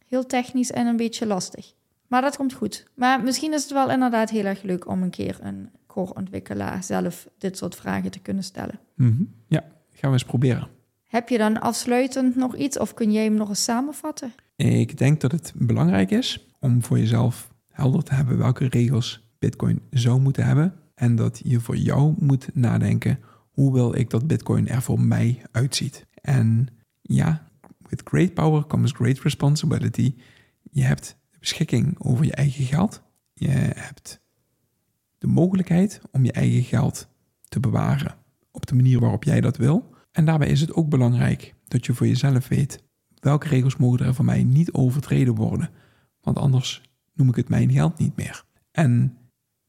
Speaker 1: heel technisch en een beetje lastig. Maar dat komt goed. Maar misschien is het wel inderdaad heel erg leuk om een keer een core-ontwikkelaar zelf dit soort vragen te kunnen stellen.
Speaker 2: Mhm. Ja, gaan we eens proberen.
Speaker 1: Heb je dan afsluitend nog iets of kun jij hem nog eens samenvatten?
Speaker 2: Ik denk dat het belangrijk is om voor jezelf helder te hebben welke regels Bitcoin zou moeten hebben. En dat je voor jou moet nadenken, hoe wil ik dat Bitcoin er voor mij uitziet? En ja, with great power comes great responsibility. Je hebt beschikking over je eigen geld. Je hebt de mogelijkheid om je eigen geld te bewaren op de manier waarop jij dat wil. En daarbij is het ook belangrijk dat je voor jezelf weet welke regels mogen er voor mij niet overtreden worden. Want anders noem ik het mijn geld niet meer. En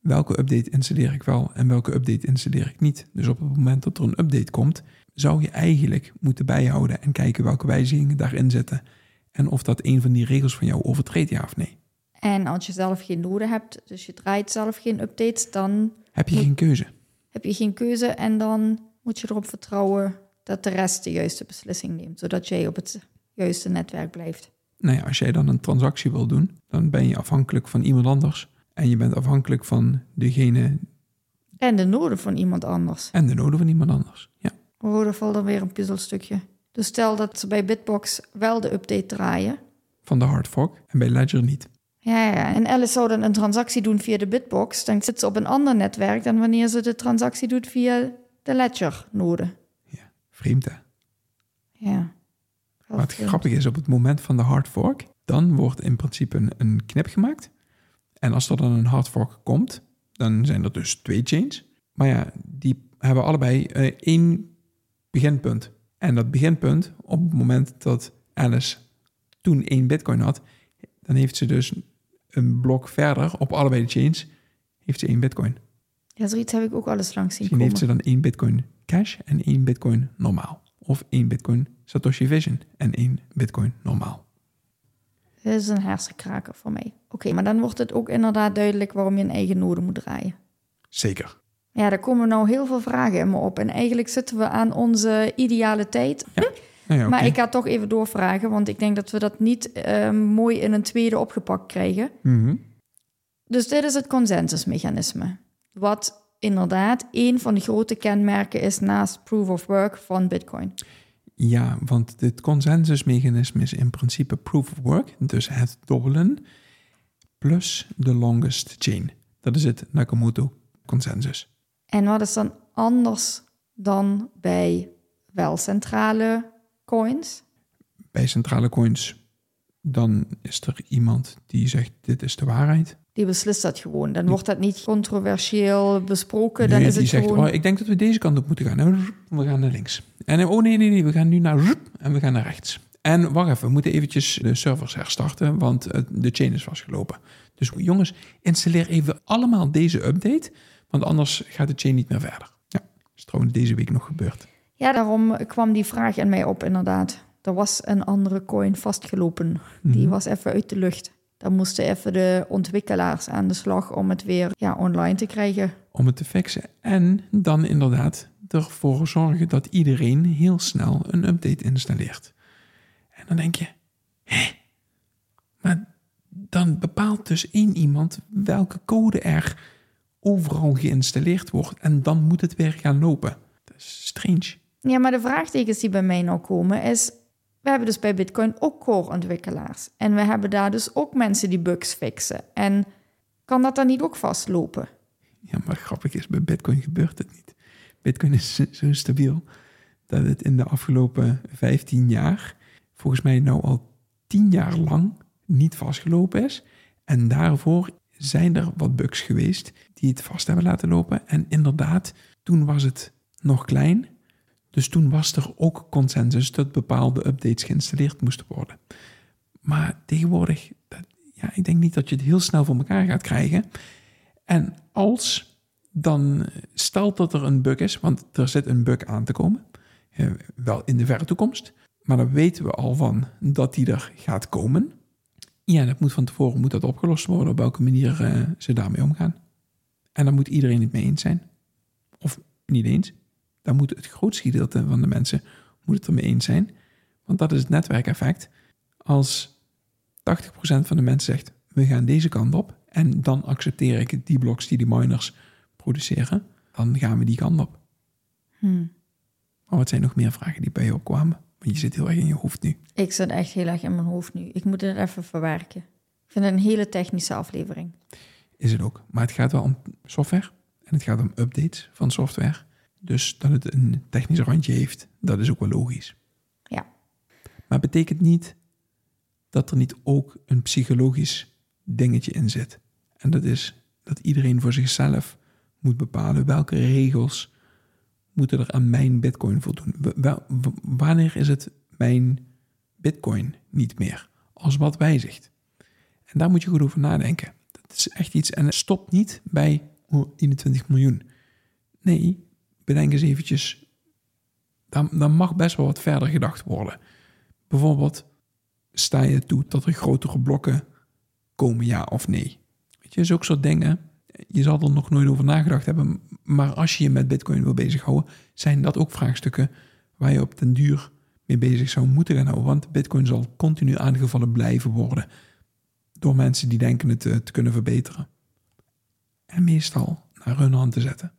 Speaker 2: welke update installeer ik wel en welke update installeer ik niet. Dus op het moment dat er een update komt, zou je eigenlijk moeten bijhouden en kijken welke wijzigingen daarin zitten. En of dat een van die regels van jou overtreedt, ja of nee.
Speaker 1: En als je zelf geen noden hebt, dus je draait zelf geen updates, dan
Speaker 2: Heb je geen keuze.
Speaker 1: heb je geen keuze en dan moet je erop vertrouwen dat de rest de juiste beslissing neemt, zodat jij op het juiste netwerk blijft.
Speaker 2: Nou ja, als jij dan een transactie wil doen, dan ben je afhankelijk van iemand anders. En je bent afhankelijk van degene
Speaker 1: En de noden van iemand anders.
Speaker 2: en de noden van iemand anders. Ja,
Speaker 1: Oh, daar valt dan weer een puzzelstukje. Dus stel dat ze bij Bitbox wel de update draaien.
Speaker 2: van de hard fork en bij Ledger niet.
Speaker 1: Ja, ja, en Alice zou dan een transactie doen via de Bitbox. Dan zit ze op een ander netwerk dan wanneer ze de transactie doet via de Ledger-node.
Speaker 2: Ja, vreemd hè?
Speaker 1: Ja.
Speaker 2: Wat grappig is, op het moment van de hard fork, dan wordt in principe een, een knip gemaakt. En als er dan een hard fork komt, dan zijn er dus twee chains. Maar ja, die hebben allebei eh, één beginpunt. En dat beginpunt, op het moment dat Alice toen één bitcoin had, dan heeft ze dus een blok verder op allebei de chains, heeft ze één bitcoin.
Speaker 1: Ja, zoiets heb ik ook alles langs zien
Speaker 2: Misschien
Speaker 1: komen.
Speaker 2: heeft ze dan één bitcoin cash en één bitcoin normaal. Of één bitcoin Satoshi Vision en één bitcoin normaal.
Speaker 1: Dit is een hersenkraker voor mij. Oké, maar dan wordt het ook inderdaad duidelijk waarom je een eigen node moet draaien.
Speaker 2: Zeker.
Speaker 1: Ja, daar komen nou heel veel vragen in me op. En eigenlijk zitten we aan onze ideale tijd.
Speaker 2: Ja,
Speaker 1: Maar
Speaker 2: oké.
Speaker 1: ik ga toch even doorvragen, want ik denk dat we dat niet eh, mooi in een tweede opgepakt krijgen.
Speaker 2: Mhm.
Speaker 1: Dus dit is het consensusmechanisme. Wat inderdaad een van de grote kenmerken is naast proof of work van Bitcoin.
Speaker 2: Ja, want het consensusmechanisme is in principe proof of work, dus het dobbelen, plus de longest chain. Dat is het Nakamoto consensus.
Speaker 1: En wat is dan anders dan bij wel centrale coins?
Speaker 2: Bij centrale coins, dan is er iemand die zegt dit is de waarheid.
Speaker 1: Die beslist dat gewoon. Dan wordt dat niet controversieel besproken. Dan is
Speaker 2: die
Speaker 1: het
Speaker 2: zegt,
Speaker 1: gewoon...
Speaker 2: oh, ik denk dat we deze kant op moeten gaan. En we gaan naar links. En oh nee, nee, nee, we gaan nu naar en we gaan naar rechts. En wacht even, we moeten eventjes de servers herstarten, want de chain is vastgelopen. Dus jongens, installeer even allemaal deze update, want anders gaat de chain niet meer verder. Ja, is trouwens deze week nog gebeurd.
Speaker 1: Ja, daarom kwam die vraag in mij op, inderdaad. Er was een andere coin vastgelopen. Die
Speaker 2: Mhm.
Speaker 1: was even uit de lucht. Dan moesten even de ontwikkelaars aan de slag om het weer ja, online te krijgen.
Speaker 2: Om het te fixen. En dan inderdaad ervoor zorgen dat iedereen heel snel een update installeert. En dan denk je, hè? Maar dan bepaalt dus één iemand welke code er overal geïnstalleerd wordt. En dan moet het weer gaan lopen. Dat is strange.
Speaker 1: Ja, maar de vraagtekens die bij mij nou komen is... We hebben dus bij Bitcoin ook core-ontwikkelaars. En we hebben daar dus ook mensen die bugs fixen. En kan dat dan niet ook vastlopen?
Speaker 2: Ja, maar grappig is, bij Bitcoin gebeurt het niet. Bitcoin is zo stabiel dat het in de afgelopen 15 jaar, volgens mij nou al 10 jaar lang, niet vastgelopen is. En daarvoor zijn er wat bugs geweest die het vast hebben laten lopen. En inderdaad, toen was het nog klein. Dus toen was er ook consensus dat bepaalde updates geïnstalleerd moesten worden. Maar tegenwoordig, dat, ja, ik denk niet dat je het heel snel voor elkaar gaat krijgen. En als dan stelt dat er een bug is, want er zit een bug aan te komen, eh, wel in de verre toekomst, maar dan weten we al van dat die er gaat komen. Ja, dat moet van tevoren moet dat opgelost worden op welke manier eh, ze daarmee omgaan. En dan moet iedereen het mee eens zijn. Of niet eens. Dan moet het grootste gedeelte van de mensen moet het ermee eens zijn. Want dat is het netwerkeffect. Als 80% van de mensen zegt, we gaan deze kant op en dan accepteer ik die bloks die die miners produceren, dan gaan we die kant op.
Speaker 1: Hmm.
Speaker 2: Maar wat zijn nog meer vragen die bij je opkwamen? Want je zit heel erg in je hoofd nu.
Speaker 1: Ik zit echt heel erg in mijn hoofd nu. Ik moet het even verwerken. Ik vind het een hele technische aflevering.
Speaker 2: Is het ook. Maar het gaat wel om software en het gaat om updates van software. Dus dat het een technisch randje heeft, dat is ook wel logisch.
Speaker 1: Ja.
Speaker 2: Maar betekent niet dat er niet ook een psychologisch dingetje in zit. En dat is dat iedereen voor zichzelf moet bepalen welke regels moeten er aan mijn bitcoin voldoen. Wanneer is het mijn bitcoin niet meer? Als wat wijzigt. En daar moet je goed over nadenken. Dat is echt iets. En het stopt niet bij oh, 21 miljoen. Nee, bedenk eens eventjes. Dan, dan mag best wel wat verder gedacht worden. Bijvoorbeeld, sta je toe dat er grotere blokken komen, ja of nee? Weet je, zulke soort dingen. Je zal er nog nooit over nagedacht hebben. Maar als je je met Bitcoin wil bezighouden, zijn dat ook vraagstukken waar je op den duur mee bezig zou moeten gaan houden. Want Bitcoin zal continu aangevallen blijven worden door mensen die denken het eh, te kunnen verbeteren. En meestal naar hun hand te zetten.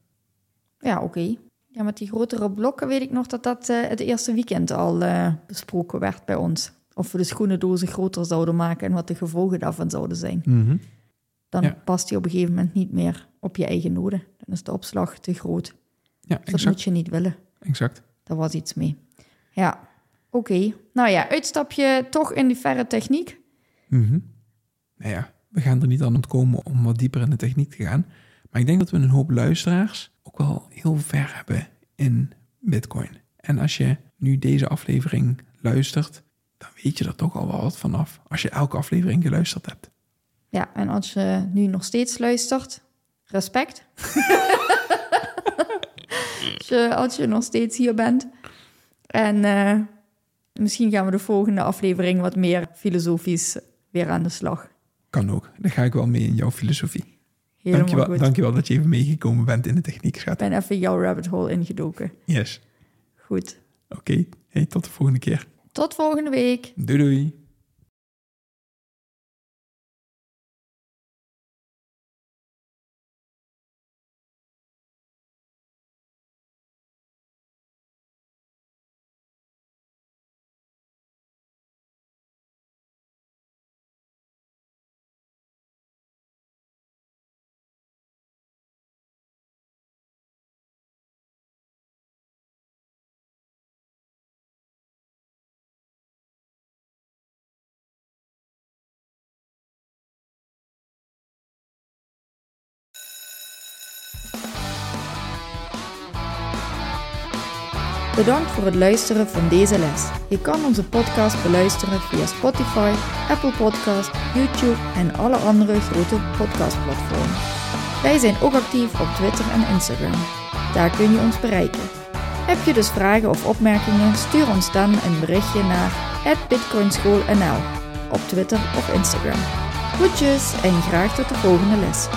Speaker 1: Ja, oké. Ja, met die grotere blokken weet ik nog dat dat eh, het eerste weekend al eh, besproken werd bij ons. Of we de schoenendozen groter zouden maken en wat de gevolgen daarvan zouden zijn. Dan
Speaker 2: Ja.
Speaker 1: past die op een gegeven moment niet meer op je eigen noden. Dan is de opslag te groot.
Speaker 2: Ja,
Speaker 1: Dat
Speaker 2: exact.
Speaker 1: moet je niet willen.
Speaker 2: exact.
Speaker 1: Daar was iets mee. Ja, oké. Nou ja, uitstapje toch in die verre techniek.
Speaker 2: Mhm. Nou ja, we gaan er niet aan ontkomen om wat dieper in de techniek te gaan. Maar ik denk dat we een hoop luisteraars ook wel heel ver hebben in Bitcoin. En als je nu deze aflevering luistert, dan weet je er toch al wel wat vanaf. Als je elke aflevering geluisterd hebt.
Speaker 1: Ja, en als je nu nog steeds luistert, respect. als, je, als je nog steeds hier bent. En eh, misschien gaan we de volgende aflevering wat meer filosofisch weer aan de slag.
Speaker 2: Kan ook. Daar ga ik wel mee in jouw filosofie.
Speaker 1: Helemaal
Speaker 2: Dankjewel,
Speaker 1: goed.
Speaker 2: dankjewel dat je even meegekomen bent in de techniek, schat.
Speaker 1: Ik ben even jouw rabbit hole ingedoken.
Speaker 2: Yes.
Speaker 1: Goed.
Speaker 2: Oké. Hey, tot de volgende keer.
Speaker 1: Tot volgende week.
Speaker 2: Doei doei.
Speaker 1: Bedankt voor het luisteren van deze les. Je kan onze podcast beluisteren via Spotify, Apple Podcast, YouTube en alle andere grote podcastplatformen. Wij zijn ook actief op Twitter en Instagram. Daar kun je ons bereiken. Heb je dus vragen of opmerkingen, stuur ons dan een berichtje naar bitcoinschoolnl op Twitter of Instagram. Groetjes en graag tot de volgende les.